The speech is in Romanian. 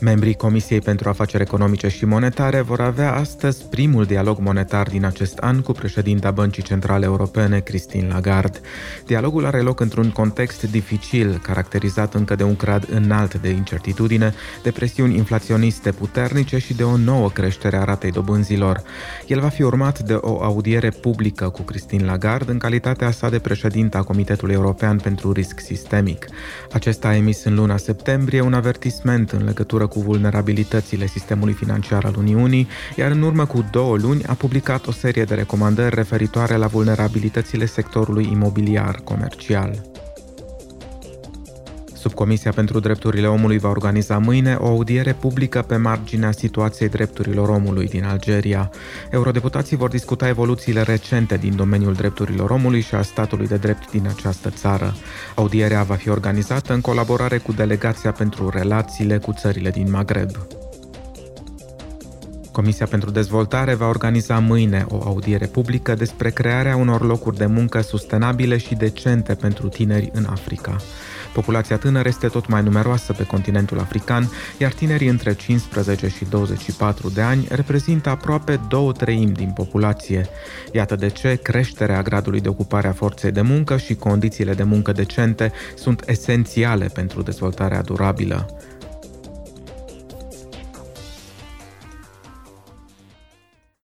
Membrii Comisiei pentru Afaceri Economice și Monetare vor avea astăzi primul dialog monetar din acest an cu președinta Băncii Centrale Europene, Christine Lagarde. Dialogul are loc într-un context dificil, caracterizat încă de un grad înalt de incertitudine, de presiuni inflaționiste puternice și de o nouă creștere a ratei dobânzilor. El va fi urmat de o audiere publică cu Christine Lagarde în calitatea sa de președinta Comitetului European pentru Risc Sistemic. Acesta a emis în luna septembrie un avertisment în legătură cu vulnerabilitățile sistemului financiar al Uniunii, iar în urmă cu două luni a publicat o serie de recomandări referitoare la vulnerabilitățile sectorului imobiliar comercial. Subcomisia pentru Drepturile Omului va organiza mâine o audiere publică pe marginea situației drepturilor omului din Algeria. Eurodeputații vor discuta evoluțiile recente din domeniul drepturilor omului și a statului de drept din această țară. Audierea va fi organizată în colaborare cu Delegația pentru Relațiile cu țările din Maghreb. Comisia pentru Dezvoltare va organiza mâine o audiere publică despre crearea unor locuri de muncă sustenabile și decente pentru tineri în Africa. Populația tânără este tot mai numeroasă pe continentul african, iar tinerii între 15 și 24 de ani reprezintă aproape două treimi din populație. Iată de ce creșterea gradului de ocupare a forței de muncă și condițiile de muncă decente sunt esențiale pentru dezvoltarea durabilă.